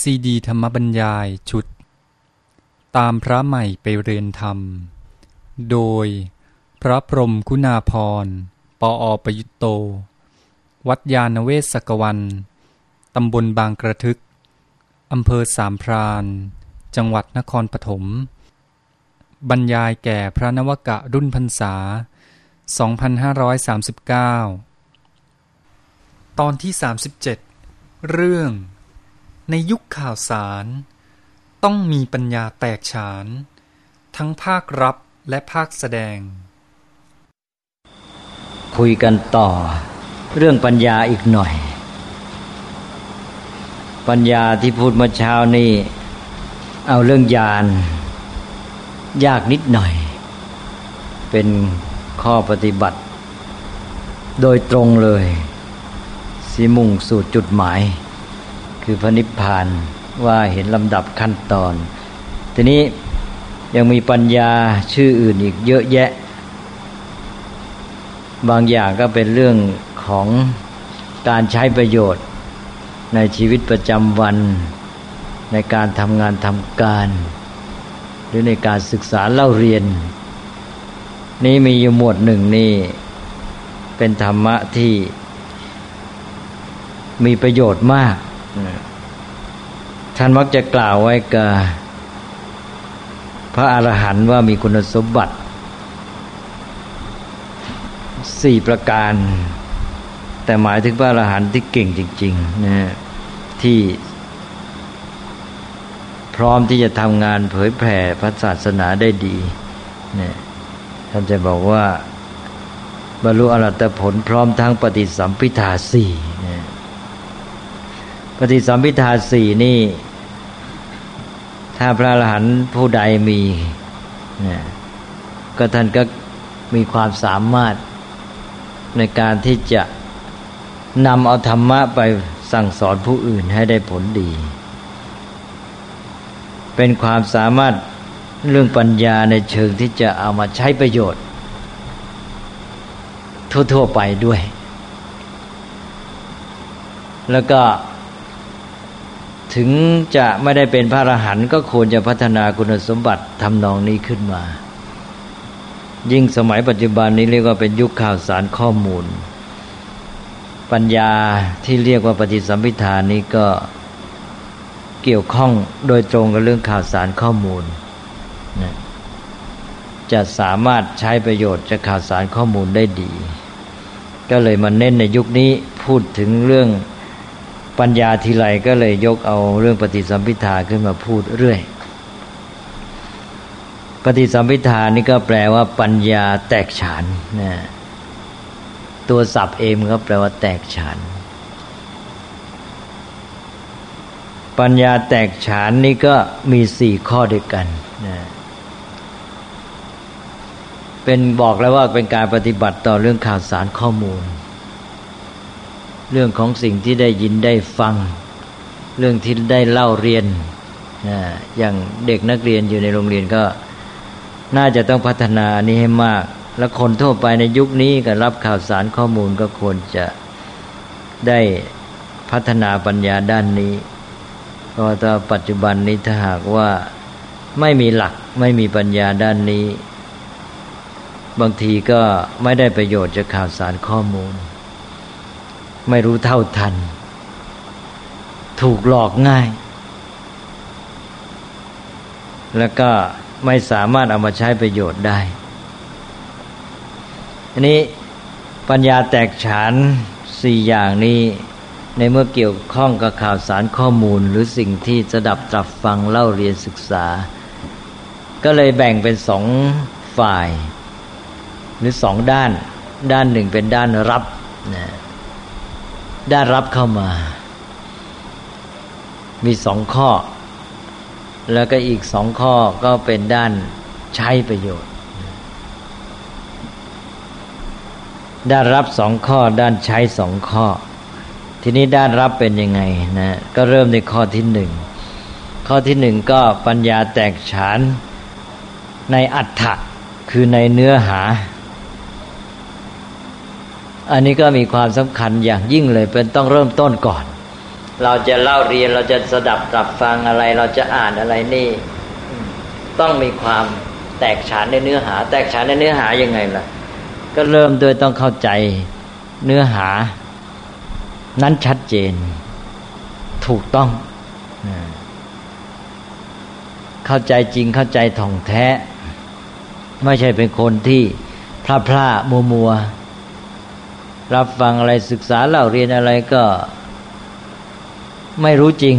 ซีดีธรรมบรรยายชุด ตามพระใหม่ไปเรียนธรรม โดยพระพรมคุณาพร ปออประยุตโต วัดยาณเวศกวัน ตำบลบางกระทึก อำเภอสามพรานจังหวัดนครปฐม บรรยายแก่พระนวกะรุ่นพรรษา 2539 ตอนที่ 37 เรื่อง ในยุคข่าวสาร ต้องมีปัญญาแตกฉาน ทั้งภาครับและภาคแสดง คุยกันต่อ เรื่องปัญญาอีกหน่อย ปัญญาที่พูดมื่อเช้านี้เอาเรื่องญาณยากนิดหน่อย เป็นข้อปฏิบัติ โดยตรงเลยสิมุ่งสู่จุดหมาย คือพระนิพพานว่าเห็นลำดับขั้นตอน ทีนี้ยังมีปัญญาชื่ออื่นอีกเยอะแยะ บางอย่างก็เป็นเรื่องของการใช้ประโยชน์ ในชีวิตประจำวัน ในการทำงานทำการ หรือในการศึกษาเล่าเรียน นี่มีอยู่หมวดหนึ่งนี่ เป็นธรรมะที่มีประโยชน์มาก ท่านมักจะกล่าวไว้กับพระอรหันต์ว่ามีคุณสมบัติสี่ประการ แต่หมายถึงพระอรหันต์ที่เก่งจริงๆนะที่พร้อมที่จะทำงานเผยแผ่พระศาสนาได้ดีนะท่านจะบอกว่า บรรลุอรัตผลพร้อมทั้งปฏิสัมพิทาสี่ ปฏิสัมพิทาสี่นี่ ถ้าพระอรหันต์ผู้ใดมีนะก็ท่านก็มีความสามารถในการที่จะนำเอาธรรมะไปสั่งสอนผู้อื่นให้ได้ผลดี เป็นความสามารถเรื่องปัญญาในเชิงที่จะเอามาใช้ประโยชน์ ทั่ว ๆ ไปด้วย แล้วก็ ถึงจะไม่ได้เป็นพระอรหันต์ก็ควรจะพัฒนาคุณสมบัติทำนองนี้ขึ้นมา ยิ่งสมัยปัจจุบันนี้เรียกว่าเป็นยุคข่าวสารข้อมูล ปัญญาที่เรียกว่าปฏิสัมพิธานี้ก็เกี่ยวข้องโดยตรงกับเรื่องข่าวสารข้อมูลนะจะสามารถใช้ประโยชน์จากข่าวสารข้อมูลได้ดี ก็เลยมาเน้นในยุคนี้พูดถึงเรื่อง ปัญญาทีไรก็เลยยกเอาเรื่องปฏิสัมพิทาขึ้นมาพูดเรื่อย ปฏิสัมพิทานี่ก็แปลว่า ปัญญาแตกฉานนะตัวศัพท์เองก็แปลว่า แตกฉาน ปัญญาแตกฉานนี่ก็มีสี่ข้อด้วยกันนะเป็นบอกแล้วว่าเป็นการปฏิบัติต่อเรื่องข่าวสารข้อมูล เรื่องของสิ่งที่ได้ยินได้ฟัง เรื่องที่ได้เล่าเรียนอย่างเด็กนักเรียนอยู่ในโรงเรียนก็น่าจะต้องพัฒนานี้ให้มาก และคนทั่วไปในยุคนี้ก็รับข่าวสารข้อมูลก็ควรจะได้พัฒนาปัญญาด้านนี้ เพราะถ้าปัจจุบันนี้ถ้าหากว่าไม่มีหลักไม่มีปัญญาด้านนี้ บางทีก็ไม่ได้ประโยชน์จากข่าวสารข้อมูล ไม่รู้เท่าทัน ถูกหลอกง่าย แล้วก็ไม่สามารถเอามาใช้ประโยชน์ได้ อันนี้ปัญญาแตกฉานสี่อย่างนี้ในเมื่อเกี่ยวข้องกับข่าวสารข้อมูลหรือสิ่งที่สดับตรับฟังเล่าเรียนศึกษา ก็เลยแบ่งเป็นสองฝ่าย หรือสองด้าน ด้านหนึ่งเป็นด้านรับนะ ได้รับเข้ามา มีสองข้อ แล้วก็อีกสองข้อก็เป็นด้านใช้ประโยชน์ด้านรับสองข้อด้านใช้สองข้อ ทีนี้ด้านรับเป็นยังไงนะก็เริ่มในข้อที่หนึ่งข้อที่หนึ่งก็ปัญญาแตกฉานในอัฏฐะคือในเนื้อหา อันนี้ก็มีความสำคัญอย่างยิ่งเลยเป็นต้องเริ่มต้นก่อน เราจะเล่าเรียนเราจะสดับตรับฟังอะไร เราจะอ่านอะไรนี่ ต้องมีความแตกฉานในเนื้อหา แตกฉานในเนื้อหายังไงล่ะ ก็เริ่มโดยต้องเข้าใจเนื้อหา นั้นชัดเจน ถูกต้องเข้าใจจริงเข้าใจท่องแท้ ไม่ใช่เป็นคนที่พลาดพลาดมัวมัว รับฟังอะไรศึกษาเล่าเรียนอะไรก็ ไม่รู้จริง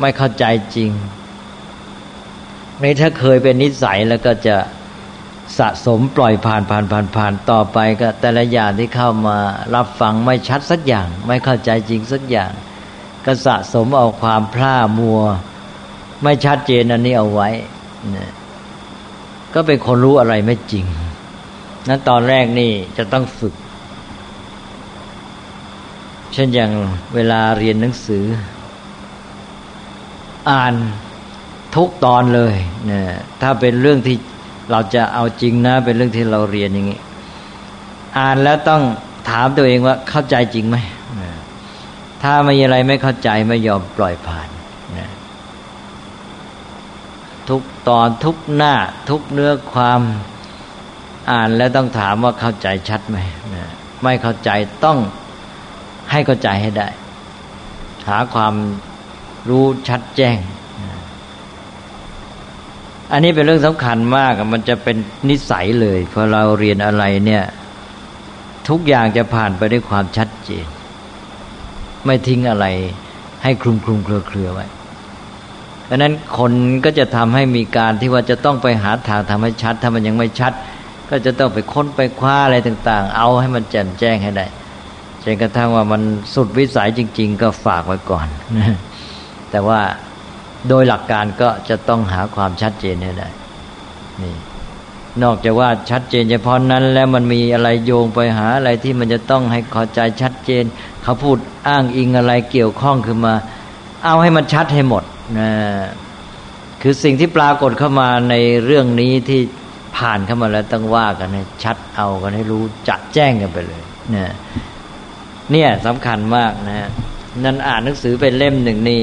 ไม่เข้าใจจริงนี่ถ้าเคยเป็นนิสัยแล้วก็จะสะสมปล่อยผ่านผ่านผ่านผ่านต่อไปก็ แต่ละอย่างที่เข้ามารับฟังไม่ชัดสักอย่าง ไม่เข้าใจจริงสักอย่าง ก็สะสมเอาความพร่ามัว ไม่ชัดเจนอันนี้เอาไว้นะก็เป็นคนรู้อะไรไม่จริงนั้นตอนแรกนี่จะต้องฝึก เช่นอย่างเวลาเรียนหนังสือ อ่านทุกตอนเลยเนี่ยถ้าเป็นเรื่องที่เราจะเอาจริงนะ เป็นเรื่องที่เราเรียนอย่างนี้ อ่านแล้วต้องถามตัวเองว่าเข้าใจจริงไหมถ้าไม่อะไรไม่เข้าใจไม่ยอมปล่อยผ่านนะทุกตอนทุกหน้า ทุกเนื้อความอ่านแล้วต้องถามว่าเข้าใจชัดไหมนะไม่เข้าใจต้อง ให้เข้าใจให้ได้ หาความรู้ชัดแจ้ง อันนี้เป็นเรื่องสำคัญมากมันจะเป็นนิสัยเลยพอเราเรียนอะไรเนี่ย ทุกอย่างจะผ่านไปด้วยความชัดเจน ไม่ทิ้งอะไรให้คลุมคลุมเครือเครือไว้เพราะนั้นคนก็จะทำให้มีการที่ว่าจะต้องไปหาทางทำให้ชัด ถ้ามันยังไม่ชัด ก็จะต้องไปค้นไปคว้าอะไรต่าง ๆ เอาให้มันแจ่มแจ้งให้ได้ จนกระทั่งว่ามันสุดวิสัยจริง ๆ ก็ฝากไว้ก่อน แต่ว่าโดยหลักการก็จะต้องหาความชัดเจนให้ได้ นี่ นอกจากว่าชัดเจนเฉพาะนั้น แล้วมันมีอะไรโยงไปหาอะไรที่มันจะต้องให้เข้าใจชัดเจน เขาพูดอ้างอิงอะไรเกี่ยวข้องขึ้นมา เอาให้มันชัดให้หมดนะคือสิ่งที่ปรากฏเข้ามาในเรื่องนี้ที่ผ่านเข้ามาแล้วต้องว่ากันให้ชัดเอากันให้รู้จัดแจ้งกันไปเลยนะ เนี่ยสำคัญมากนะฮะนั่นอ่านหนังสือเป็นเล่มหนึ่งนี่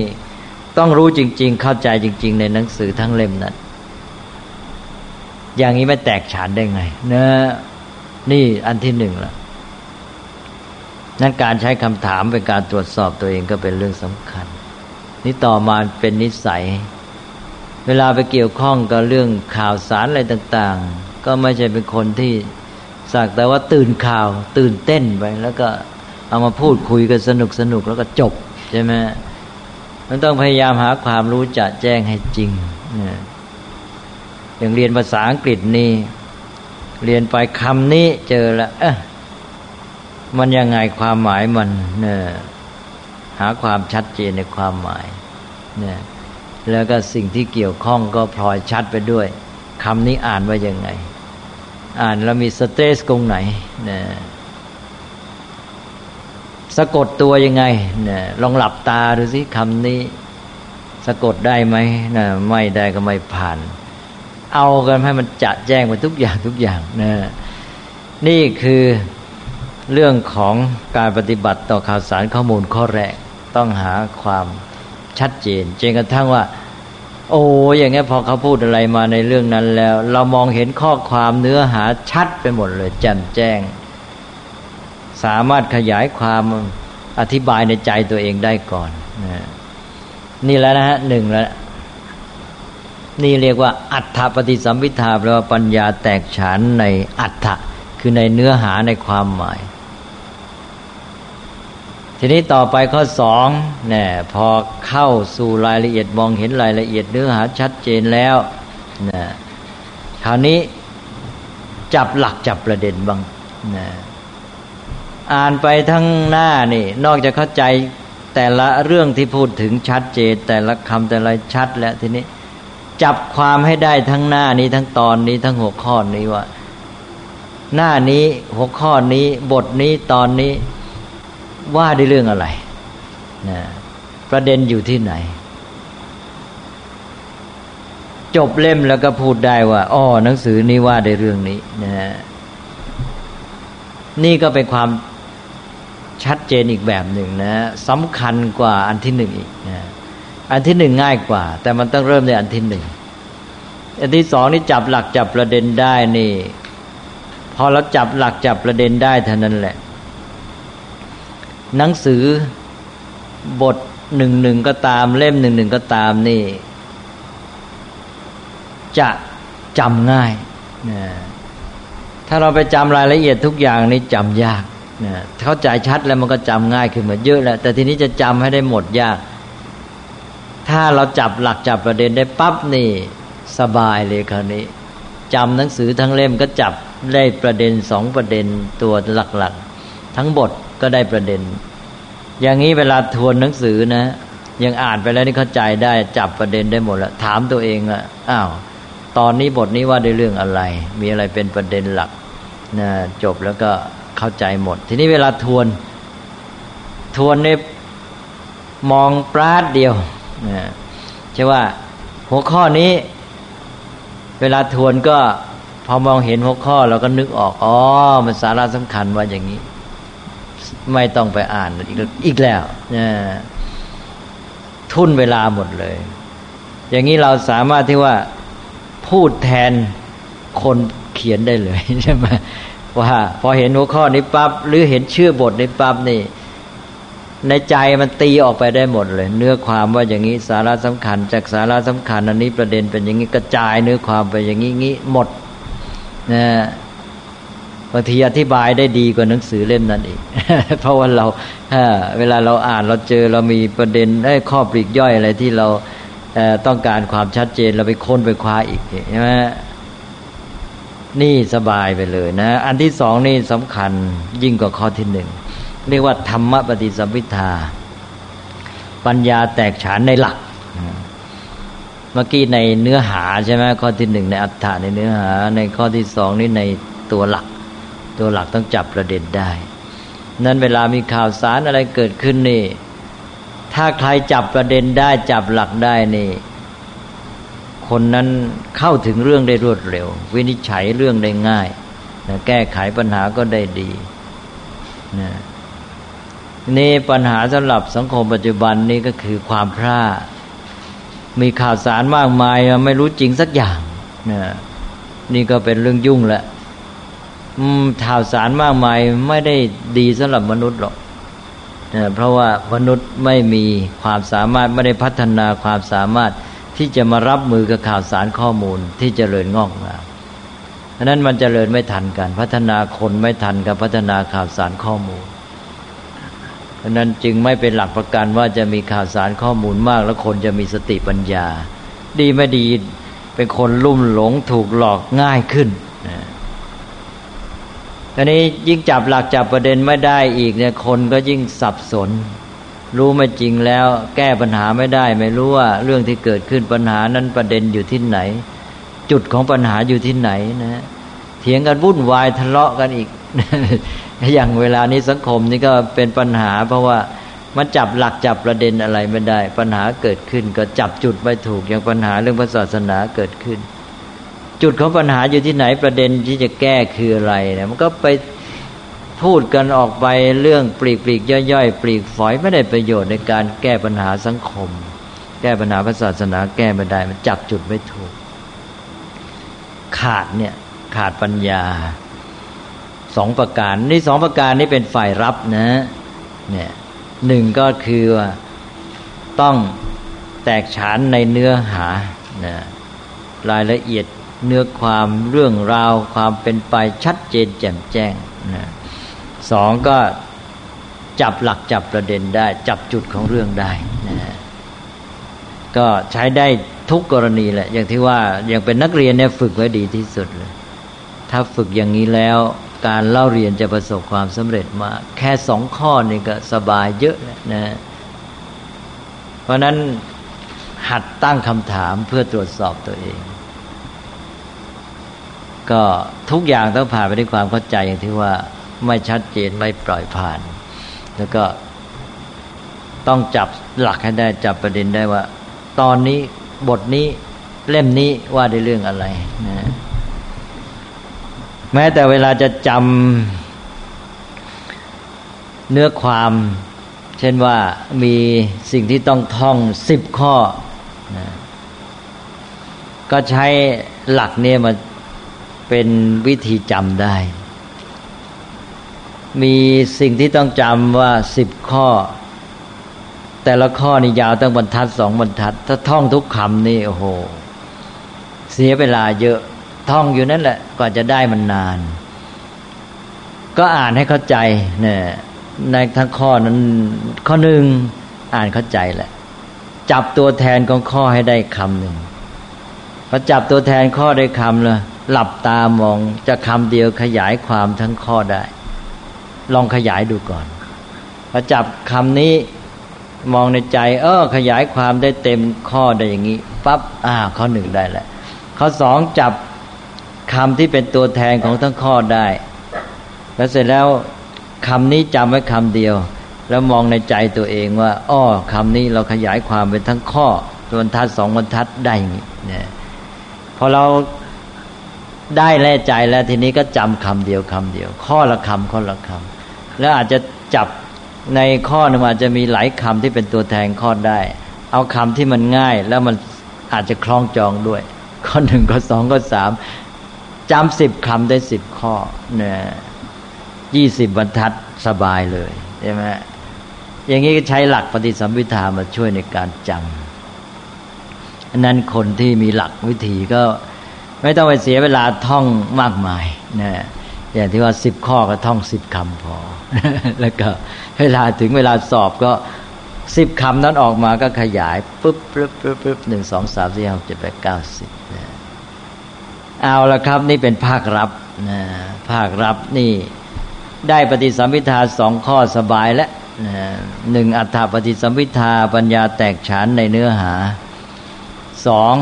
ต้องรู้จริง ๆ เข้าใจจริง ๆ ในหนังสือทั้งเล่มนั้น อย่างนี้ไม่แตกฉานได้ไงเนะนี่อันที่หนึ่งละนั้นการใช้คำถามเป็นการตรวจสอบตัวเองก็เป็นเรื่องสำคัญ นี่ต่อมาเป็นนิสัย เวลาไปเกี่ยวข้องกับเรื่องข่าวสารอะไรต่าง ๆ ก็ไม่ใช่เป็นคนที่สักแต่ว่าตื่นข่าว ตื่นเต้นไปแล้วก็ เอามาพูดคุยกันสนุกสนุกแล้วก็จบใช่ไหมมันต้องพยายามหาความรู้จะแจ้งให้จริงอย่างเรียนภาษาอังกฤษนี่ เรียนไปคำนี้เจอแล้วเอมันยังไงความหมายมันเนี่ยหาความชัดเจนในความหมายเนี่ยแล้วก็สิ่งที่เกี่ยวข้องก็พลอยชัดไปด้วยคำนี้อ่านว่ายังไง อ่านแล้วมีสเตสตรงไหนเนี่ย สะกดตัวยังไงเนี่ยลองหลับตาดูสิคำนี้ สะกดได้ไหมนะไม่ได้ก็ไม่ผ่าน เอากันให้มันจะแจ้งไปทุกอย่างทุกอย่างนะนี่คือเรื่องของการปฏิบัติต่อข่าวสารข้อมูลข้อแรกต้องหาความชัดเจนจนกระทั่งว่า โอ้อย่างเงี้ยพอเขาพูดอะไรมาในเรื่องนั้นแล้ว เรามองเห็นข้อความเนื้อหาชัดไปหมดเลยแจ่มแจ้ง สามารถขยายความอธิบายในใจตัวเองได้ก่อนนี่แล้วนะฮะหนึ่งแล้ว นี่เรียกว่า อัฏฐปฏิสัมพิทาแปลว่าปัญญาแตกฉานในอัฏฐะคือในเนื้อหาในความหมาย ทีนี้ต่อไปข้อสองเนี่ยพอเข้าสู่รายละเอียดมองเห็นรายละเอียดเนื้อหาชัดเจนแล้วนะคราวนี้จับหลักจับประเด็นบ้างนะ อ่านไปทั้งหน้านี่ นอกจากเข้าใจแต่ละเรื่องที่พูดถึงชัดเจน แต่ละคำแต่ละชัดแล้วทีนี้ จับความให้ได้ทั้งหน้านี้ทั้งตอนนี้ทั้งหัวข้อนี้ว่า หน้านี้หัวข้อนี้บทนี้ตอนนี้ว่าด้เรื่องอะไรนะประเด็นอยู่ที่ไหน จบเล่มแล้วก็พูดได้ว่าอ๋อหนังสือนี้ว่าในเรื่องนี้นะนี่ก็เป็นความ ชัดเจนอีกแบบหนึ่งนะสำคัญกว่าอันที่หนึ่งอีกนะอันที่หนึ่งง่ายกว่า แต่มันต้องเริ่มในอันที่หนึ่งอันที่สองนี่จับหลักจับประเด็นได้นี่ พอเราจับหลักจับประเด็นได้เท่านั้นแหละ หนังสือบทหนึ่งหนึ่งก็ตาม เล่มหนึ่งหนึ่งก็ตามนี่ จะจำง่ายนะถ้าเราไปจำรายละเอียดทุกอย่างนี่จำยาก นะเข้าใจชัดแล้วมันก็จำง่ายขึ้นมาเยอะแล้วแต่ทีนี้จะจำให้ได้หมดยาก ถ้าเราจับหลักจับประเด็นได้ปั๊บนี่สบายเลยคราวนี้จำหนังสือทั้งเล่มก็จับได้ประเด็นสองประเด็นตัวหลักๆ ทั้งบทก็ได้ประเด็น อย่างนี้เวลาทวนหนังสือนะ ยังอ่านไปแล้วนี่เข้าใจได้จับประเด็นได้หมดแล้วถามตัวเองละอ้าวตอนนี้บทนี้ว่าด้เรื่องอะไร มีอะไรเป็นประเด็นหลักนะจบแล้วก็ เข้าใจหมด ทีนี้เวลาทวน ทวนเนี่ยมองปราดเดียวนะใช่ว่าหัวข้อนี้ เวลาทวนก็พอมองเห็นหัวข้อเราก็นึกออกอ๋อมันสาระสำคัญว่าอย่างนี้ ไม่ต้องไปอ่านอีกอีกแล้วนะทุ่นเวลาหมดเลย อย่างนี้เราสามารถที่ว่าพูดแทนคนเขียนได้เลยใช่ไหม ว่า พอเห็นหัวข้อนี้ปั๊บหรือเห็นชื่อบทนี้ปั๊บนี่ ในใจมันตีออกไปได้หมดเลย เนื้อความว่าอย่างนี้สาระสำคัญ จากสาระสำคัญ อันนี้ประเด็นเป็นอย่างนี้กระจายเนื้อความไปอย่างนี้งี้หมดนะบางทีอธิบายได้ดีกว่าหนังสือเล่มนั้นอีก เพราะว่าเราเวลาเราอ่านเราเจอเรามีประเด็นได้ข้อปลีกย่อยอะไรที่เราต้องการความชัดเจนเราไปค้นไปคว้าอีกใช่ไหม นี่สบายไปเลยนะ อันที่สองนี่สำคัญยิ่งกว่าข้อที่หนึ่งเรียกว่าธรรมปฏิสัมพิทา ปัญญาแตกฉานในหลัก เมื่อกี้ในเนื้อหาใช่ไหมข้อที่หนึ่งในอัฏฐะในเนื้อหา ในข้อที่สองนี่ในตัวหลัก ตัวหลักต้องจับประเด็นได้ นั้นเวลามีข่าวสารอะไรเกิดขึ้นนี่ ถ้าใครจับประเด็นได้จับหลักได้นี่ คนนั้นเข้าถึงเรื่องได้รวดเร็ว วินิจฉัยเรื่องได้ง่ายนะแก้ไขปัญหาก็ได้ดีนะนี่ปัญหาสำหรับสังคมปัจจุบันนี้ก็คือความพลาดมีข่าวสารมากมายไม่รู้จริงสักอย่างนะนี่ก็เป็นเรื่องยุ่งแหละข่าวสารมากมายไม่ได้ดีสำหรับมนุษย์หรอกเพราะว่ามนุษย์ไม่มีความสามารถไม่ได้พัฒนาความสามารถ ที่จะมารับมือกับข่าวสารข้อมูลที่จเจริญงอกงามดังนั้นมันจเจริญไม่ทันกัน พัฒนาคนไม่ทันกับพัฒนาข่าวสารข้อมูล เพราะนั้นจึงไม่เป็นหลักประกันว่าจะมีข่าวสารข้อมูลมาก แล้วคนจะมีสติปัญญา ดีไม่ดีเป็นคนลุ่มหลงถูกหลอกง่ายขึ้นอันนี้ยิ่งจับหลักจับประเด็นไม่ได้อีกเนี่ยคนก็ยิ่งสับสน รู้ไม่จริงแล้ว แก้ปัญหาไม่ได้ ไม่รู้ว่าเรื่องที่เกิดขึ้นปัญหานั้นประเด็นอยู่ที่ไหน จุดของปัญหาอยู่ที่ไหนนะเถียงกันวุ่นวายทะเลาะกันอีก อย่างเวลานี้สังคมนี่ก็เป็นปัญหา เพราะว่ามันจับหลักจับประเด็นอะไรไม่ได้ ปัญหาเกิดขึ้น ก็จับจุดไม่ถูกอย่างปัญหาเรื่องศาสนาเกิดขึ้น จุดของปัญหาอยู่ที่ไหนประเด็นที่จะแก้คืออะไรเนี่ยมันก็ไป พูดกันออกไปเรื่องปลีกปลีกย่อยๆ ปลีกฝอยไม่ได้ประโยชน์ในการแก้ปัญหาสังคม แก้ปัญหาศาสนาแก้ไม่ได้มันจับจุดไม่ถูก ขาดเนี่ยขาดปัญญาสองประการนี่สองประการนี้เป็นฝ่ายรับนะ เนี่ยหนึ่งก็คือว่าต้องแตกฉานในเนื้อหานะรายละเอียดเนื้อความเรื่องราวความเป็นไปชัดเจนแจ่มแจ้งนะ สองก็จับหลักจับประเด็นได้ จับจุดของเรื่องได้นะก็ใช้ได้ทุกกรณีแหละ อย่างที่ว่าอย่างเป็นนักเรียนเนี่ยฝึกไว้ดีที่สุดเลย ถ้าฝึกอย่างนี้แล้วการเล่าเรียนจะประสบความสำเร็จมากแค่สองข้อนี่ก็สบายเยอะนะเพราะนั้นหัดตั้งคำถามเพื่อตรวจสอบตัวเอง ก็ทุกอย่างต้องผ่านไปด้วยความเข้าใจอย่างที่ว่า ไม่ชัดเจนไม่ปล่อยผ่าน แล้วก็ต้องจับหลักให้ได้จับประเด็นได้ว่า ตอนนี้บทนี้เล่มนี้ว่าได้เรื่องอะไรนะแม้แต่เวลาจะจำเนื้อความ เช่นว่ามีสิ่งที่ต้องท่องสิบข้อนะก็ใช้หลักเนี่ยมาเป็นวิธีจำได้ มีสิ่งที่ต้องจำว่าสิบข้อ แต่ละข้อนี่ยาวตั้งบรรทัดสองบรรทัด ถ้าท่องทุกคำนี่โอ้โห เสียเวลาเยอะท่องอยู่นั่นแหละกว่าจะได้มันนาน ก็อ่านให้เข้าใจเนี่ยในทั้งข้อนั้น ข้อหนึ่งอ่านเข้าใจแหละ จับตัวแทนของข้อให้ได้คำหนึ่งพอจับตัวแทนข้อได้คำเลยหลับตามองจะคำเดียวขยายความทั้งข้อได้ ลองขยายดูก่อนพอจับคำนี้มองในใจ เออ ขยายความได้เต็มข้อได้อย่างนี้ปั๊บอ่า ข้อหนึ่งได้แหละข้อสองจับคำที่เป็นตัวแทนของทั้งข้อได้ แล้วเสร็จแล้วคำนี้จำไว้คำเดียว แล้วมองในใจตัวเองว่า อ้อคำนี้เราขยายความเป็นทั้งข้อบรรทัดสองบรรทัดได้เนี่ยพอเราได้แน่ใจแล้วทีนี้ก็จำคำเดียวคำเดียว ข้อละคำข้อละคำ แล้วอาจจะจับในข้อนึ่งอาจจะมีหลายคำที่เป็นตัวแทนข้อได้ เอาคำที่มันง่าย แล้วมันอาจจะคล้องจองด้วย ข้อหนึ่งข้อสองข้อสามจำสิบคำได้สิบข้อเนี่ยยี่สิบบรรทัดสบายเลยใช่ไหมอย่างนี้ก็ใช้หลักปฏิสัมพิธามาช่วยในการจำอันนั้นคนที่มีหลักวิธีก็ไม่ต้องไปเสียเวลาท่องมากมายนะ อย่างที่ว่าสิบข้อก็ท่องสิบคำพอ แล้วก็เวลาถึงเวลาสอบก็สิบคำนั้นออกมาก็ขยายปุ๊บปุ๊บปุ๊บปุ๊บหนึ่งสองสามสี่ห้าเจ็ดแปดเก้าสิบเอาละครับ นี่เป็นภาครับนะภาครับนี่ได้ปฏิสัมพิทาสองข้อสบายแล้วหนึ่งอัฏฐปฏิสัมพิทาปัญญาแตกฉานในเนื้อหาสอง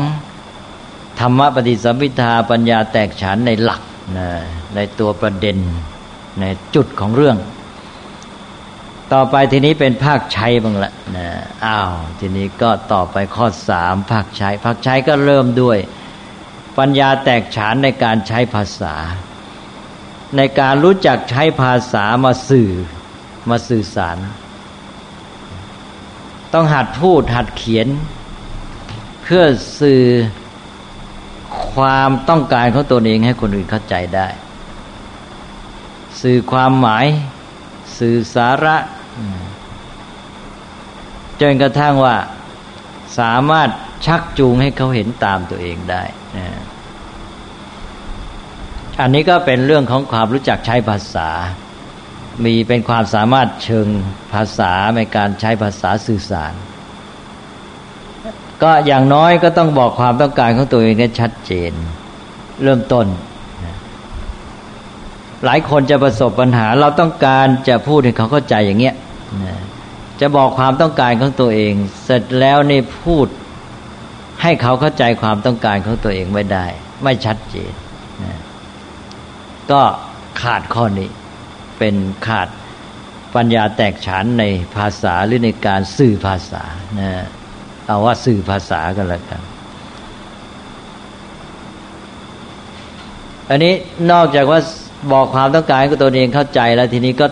ธรรมปฏิสัมพิทาปัญญาแตกฉานในหลัก นะในตัวประเด็นในจุดของเรื่อง ต่อไปทีนี้เป็นภาคใช้บ้างละนะอ้าวทีนี้ก็ต่อไปข้อสามภาคใช้ภาคใช้ก็เริ่มด้วย ปัญญาแตกฉานในการใช้ภาษา ในการรู้จักใช้ภาษามาสื่อมาสื่อสาร ต้องหัดพูดหัดเขียน เพื่อสื่อ ความต้องการของตัวเองให้คนอื่นเข้าใจได้ สื่อความหมาย สื่อสาระจนกระทั่งว่าสามารถชักจูงให้เขาเห็นตามตัวเองได้ อันนี้ก็เป็นเรื่องของความรู้จักใช้ภาษา มีเป็นความสามารถเชิงภาษาในการใช้ภาษาสื่อสาร ก็อย่างน้อยก็ต้องบอกความต้องการของตัวเองให้ชัดเจน เริ่มต้น หลายคนจะประสบปัญหา เราต้องการจะพูดให้เขาเข้าใจอย่างเงี้ยจะบอกความต้องการของตัวเอง เสร็จแล้วนี่พูดให้เขาเข้าใจความต้องการของตัวเองไม่ได้ ไม่ชัดเจนก็ขาดข้อนี้ เป็นขาดปัญญาแตกฉานในภาษาหรือในการสื่อภาษานะ เอาว่าสื่อภาษากันแล้วกัน อันนี้นอกจากว่าบอกความต้องการของตัวเองเข้าใจแล้วทีนี้ก็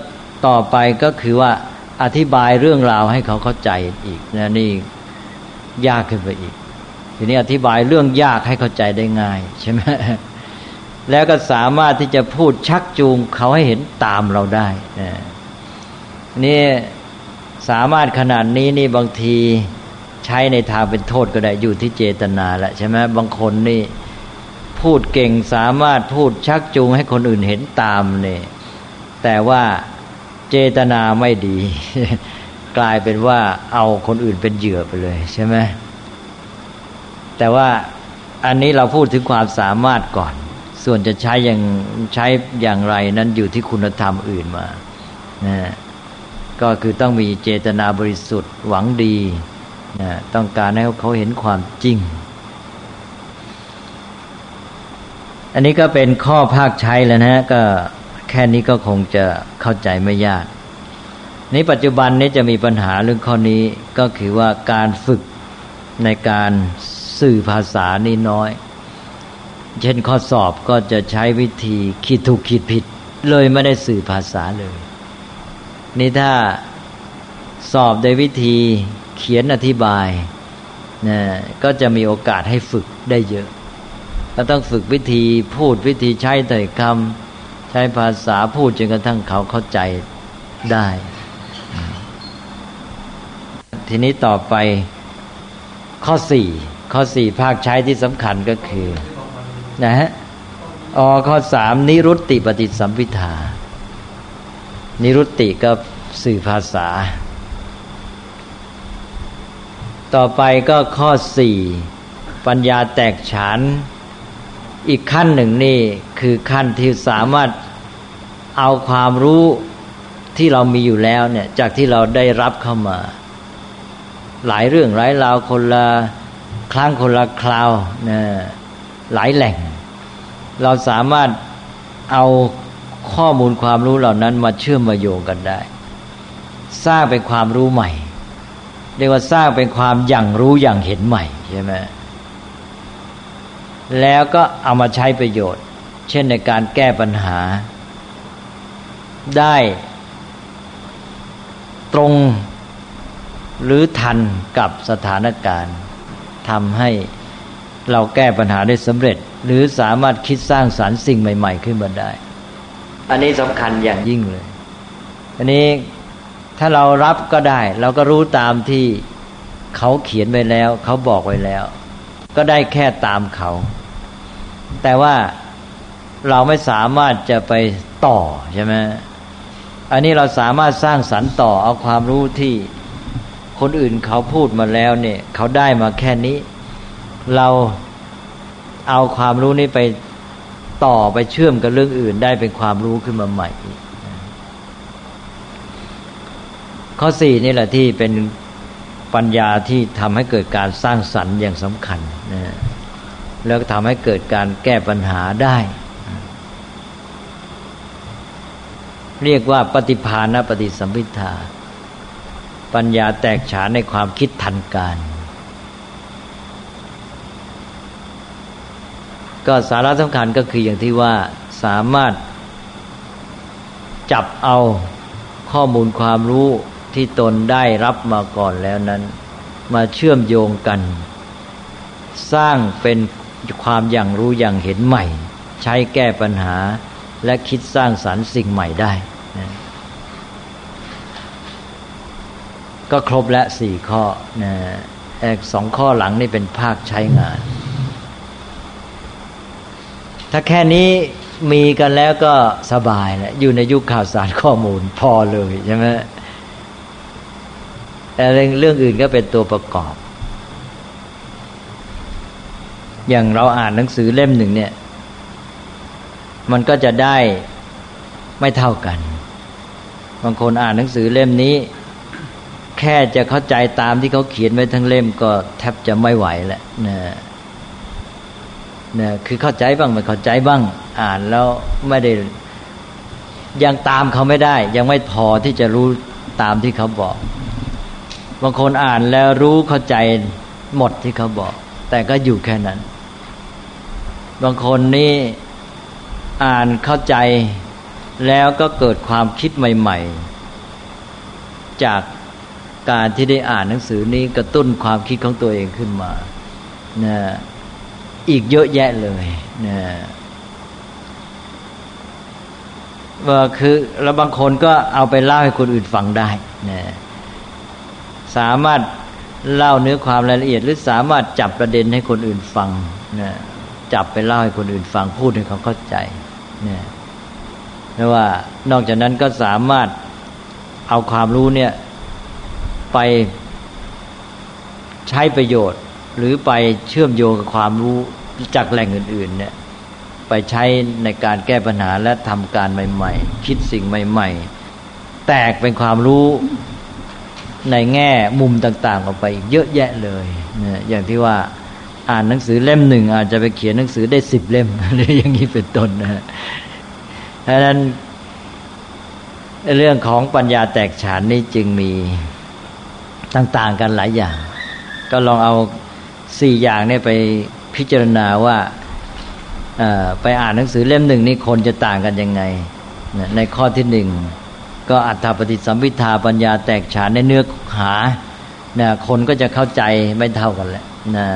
ต่อไปก็คือว่าอธิบายเรื่องราวให้เขาเข้าใจอีกนะนี่ยากขึ้นไปอีก ทีนี้อธิบายเรื่องยากให้เข้าใจได้ง่ายใช่ไหมแล้วก็สามารถที่จะพูดชักจูงเขาให้เห็นตามเราได้นะนี่สามารถขนาดนี้นี่บางที ใช้ในทางเป็นโทษก็ได้อยู่ที่เจตนาแหละใช่ไหมบางคนนี่พูดเก่งสามารถพูดชักจูงให้คนอื่นเห็นตามเนี่ยแต่ว่าเจตนาไม่ดี กลายเป็นว่าเอาคนอื่นเป็นเหยื่อไปเลยใช่ไหมแต่ว่าอันนี้เราพูดถึงความสามารถก่อน ส่วนจะใช้อย่างใช้อย่างไรนั้นอยู่ที่คุณธรรมอื่นมานะก็คือต้องมีเจตนาบริสุทธิ์หวังดี นะต้องการให้เขาเห็นความจริง อันนี้ก็เป็นข้อภาคใช้แล้วนะก็แค่นี้ก็คงจะเข้าใจไม่ยากในปัจจุบันนี้จะมีปัญหาเรื่องข้อนี้ก็คือว่าการฝึกในการสื่อภาษานี่น้อย เช่นข้อสอบก็จะใช้วิธีคิดถูกคิดผิด เลยไม่ได้สื่อภาษาเลย นี่ถ้าสอบโดยวิธี เขียนอธิบายนะก็จะมีโอกาสให้ฝึกได้เยอะเราต้องฝึกวิธีพูดวิธีใช้ถ้อยคำใช้ภาษาพูดจนกระทั่งเขาเข้าใจได้ ทีนี้ต่อไปข้อสี่ข้อสี่ภาคใช้ที่สำคัญก็คือ นะฮะอ๋อข้อสามนิรุตติปฏิสัมพิทา นิรุตติก็สื่อภาษา ต่อไปก็ข้อสี่ปัญญาแตกฉาน อีกขั้นหนึ่งนี่คือขั้นที่สามารถเอาความรู้ที่เรามีอยู่แล้วเนี่ยจากที่เราได้รับเข้ามา หลายเรื่องหลายราวคนละครั้งคนละคราวนะหลายแหล่ง เราสามารถเอาข้อมูลความรู้เหล่านั้นมาเชื่อมมาโยงกันได้ สร้างเป็นความรู้ใหม่ เรียกว่าสร้างเป็นความอย่างรู้อย่างเห็นใหม่ใช่ไหมแล้วก็เอามาใช้ประโยชน์ เช่นในการแก้ปัญหา ได้ตรงหรือทันกับสถานการณ์ทำให้เราแก้ปัญหาได้สำเร็จ หรือสามารถคิดสร้างสารรค์สิ่งใหม่ ๆ ขึ้นมาได้ อันนี้สำคัญอย่างยิ่งเลย อันนี้ ถ้าเรารับก็ได้ เราก็รู้ตามที่เขาเขียนไว้แล้ว เขาบอกไว้แล้ว ก็ได้แค่ตามเขา แต่ว่าเราไม่สามารถจะไปต่อใช่ไหมอันนี้เราสามารถสร้างสรรค์ต่อเอาความรู้ที่คนอื่นเขาพูดมาแล้วเนี่ย เขาได้มาแค่นี้ เราเอาความรู้นี้ไปต่อไปเชื่อมกับเรื่องอื่น ได้เป็นความรู้ขึ้นมาใหม่อีก ข้อสี่นี่แหละที่เป็นปัญญาที่ทำให้เกิดการสร้างสรรค์อย่างสำคัญนะแล้วก็ทำให้เกิดการแก้ปัญหาได้ เรียกว่าปฏิภาณปฏิสัมพิทาปัญญาแตกฉานในความคิดทันการ ก็สาระสำคัญก็คืออย่างที่ว่าสามารถจับเอาข้อมูลความรู้ ที่ตนได้รับมาก่อนแล้วนั้น มาเชื่อมโยงกัน สร้างเป็นความอย่างรู้อย่างเห็นใหม่ ใช้แก้ปัญหาและคิดสร้างสารรค์สิ่งใหม่ได้นะก็ครบและสี่ข้อนะแอกสองข้อหลังนี่เป็นภาคใช้งาน ถ้าแค่นี้มีกันแล้วก็สบายแหละอยู่ในยุคข่าวสารข้อมูลพอเลยใช่ไหม แต่เรื่องอื่นก็เป็นตัวประกอบ อย่างเราอ่านหนังสือเล่มหนึ่งเนี่ย มันก็จะได้ไม่เท่ากัน บางคนอ่านหนังสือเล่มนี้ แค่จะเข้าใจตามที่เขาเขียนไว้ทั้งเล่มก็แทบจะไม่ไหวแล้วนะนะคือเข้าใจบ้างไม่เข้าใจบ้าง อ่านแล้วไม่ได้ยังตามเขาไม่ได้ ยังไม่พอที่จะรู้ตามที่เขาบอก บางคนอ่านแล้วรู้เข้าใจหมดที่เขาบอก แต่ก็อยู่แค่นั้น บางคนนี่อ่านเข้าใจแล้วก็เกิดความคิดใหม่ ๆ จากการที่ได้อ่านหนังสือนี้กระตุ้นความคิดของตัวเองขึ้นมานะอีกเยอะแยะเลยนะว่าคือแล้วบางคนก็เอาไปเล่าให้คนอื่นฟังได้นะ สามารถเล่าเนื้อความรายละเอียด หรือสามารถจับประเด็นให้คนอื่นฟังนะจับไปเล่าให้คนอื่นฟังพูดให้เขาเข้าใจนะแล้วว่านอกจากนั้นก็สามารถเอาความรู้เนี่ยไปใช้ประโยชน์ หรือไปเชื่อมโยงกับความรู้จากแหล่งอื่น ๆ เนี่ยไปใช้ในการแก้ปัญหาและทำการใหม่ ๆ คิดสิ่งใหม่ ๆ แตกเป็นความรู้ ในแง่มุมต่างๆออกไปเยอะแยะเลยเนี่ยอย่างที่ว่าอ่านหนังสือเล่มหนึ่งอาจจะไปเขียนหนังสือได้สิบเล่มหรืออย่างนี้เป็นต้นนะดังนั้น เรื่องของปัญญาแตกฉานนี้จึงมีต่างๆกันหลายอย่าง ก็ลองเอาสี่อย่างนี้ไปพิจารณาว่าไปอ่านหนังสือเล่มหนึ่งนี่คนจะต่างกันยังไง ในข้อที่หนึ่ง ก็อัตถปฏิสัมพิทาปัญญาแตกฉานในเนื้อหานะคนก็จะเข้าใจไม่เท่ากันแหละนะ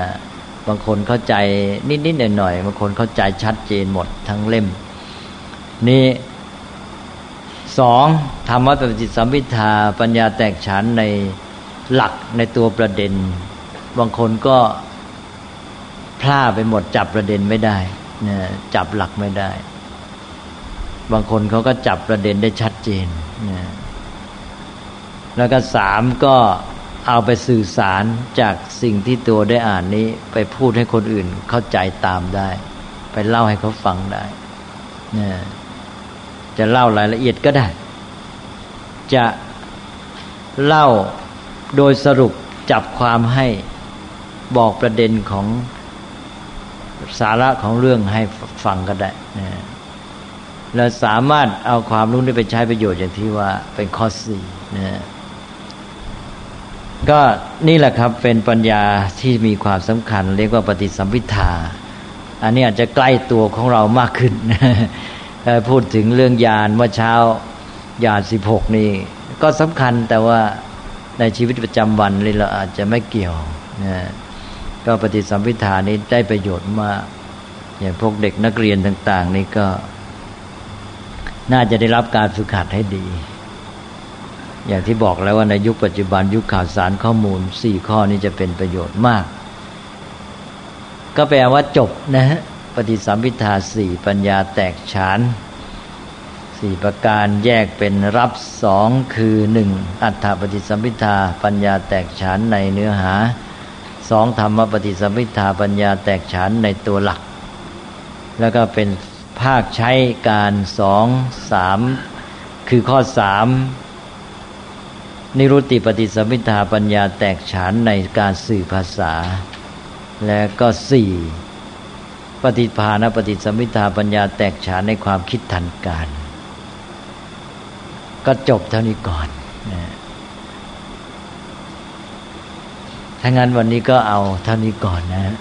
บางคนเข้าใจนิดๆหน่อยๆบางคนเข้าใจชัดเจนหมดทั้งเล่ม นี่สองธรรมะปฏิสัมพิทาปัญญาแตกฉานในหลักในตัวประเด็น บางคนก็พลาดไปหมดจับประเด็นไม่ได้นะจับหลักไม่ได้ บางคนเขาก็จับประเด็นได้ชัดเจนนะแล้วก็สามก็เอาไปสื่อสารจากสิ่งที่ตัวได้อ่านนี้ ไปพูดให้คนอื่นเข้าใจตามได้ ไปเล่าให้เขาฟังได้นะจะเล่ารายละเอียดก็ได้ จะเล่าโดยสรุปจับความให้บอกประเด็นของสาระของเรื่องให้ฟังก็ได้นะ และสามารถเอาความรู้นี้ไปใช้ประโยชน์อย่างที่ว่าเป็นข้อสี่นะก็นี่แหละครับเป็นปัญญาที่มีความสำคัญ เรียกว่าปฏิสัมพิทาอันนี้อาจจะใกล้ตัวของเรามากขึ้น พูดถึงเรื่องยานเมื่อเช้ายานสิบหกนี่ก็สำคัญแต่ว่าในชีวิตประจำวันเลยเราอาจจะไม่เกี่ยวนะก็ปฏิสัมพิธานี้ได้ประโยชน์มากอย่างพวกเด็กนักเรียนต่าง ๆ นี่ก็ น่าจะได้รับการฝึกหัดให้ดี อย่างที่บอกแล้วว่าในยุคปัจจุบันยุคข่าวสารข้อมูลสี่ข้อนี้จะเป็นประโยชน์มาก ก็แปลว่าจบนะฮะปฏิสัมพิทาสี่ปัญญาแตกฉานสี่ประการแยกเป็นรับสองคือหนึ่งอัฏฐปฏิสัมพิทาปัญญาแตกฉานในเนื้อหาสองธรรมปฏิสัมพิทาปัญญาแตกฉานในตัวหลัก แล้วก็เป็น ภาคใช้การสองสามคือข้อสามนิรุตติปฏิสัมพิทาปัญญาแตกฉานในการสื่อภาษา และก็สี่ปฏิภาณปฏิสัมพิทาปัญญาแตกฉานในความคิดทันการ ก็จบเท่านี้ก่อนนะถ้างั้นวันนี้ก็เอาเท่านี้ก่อนนะ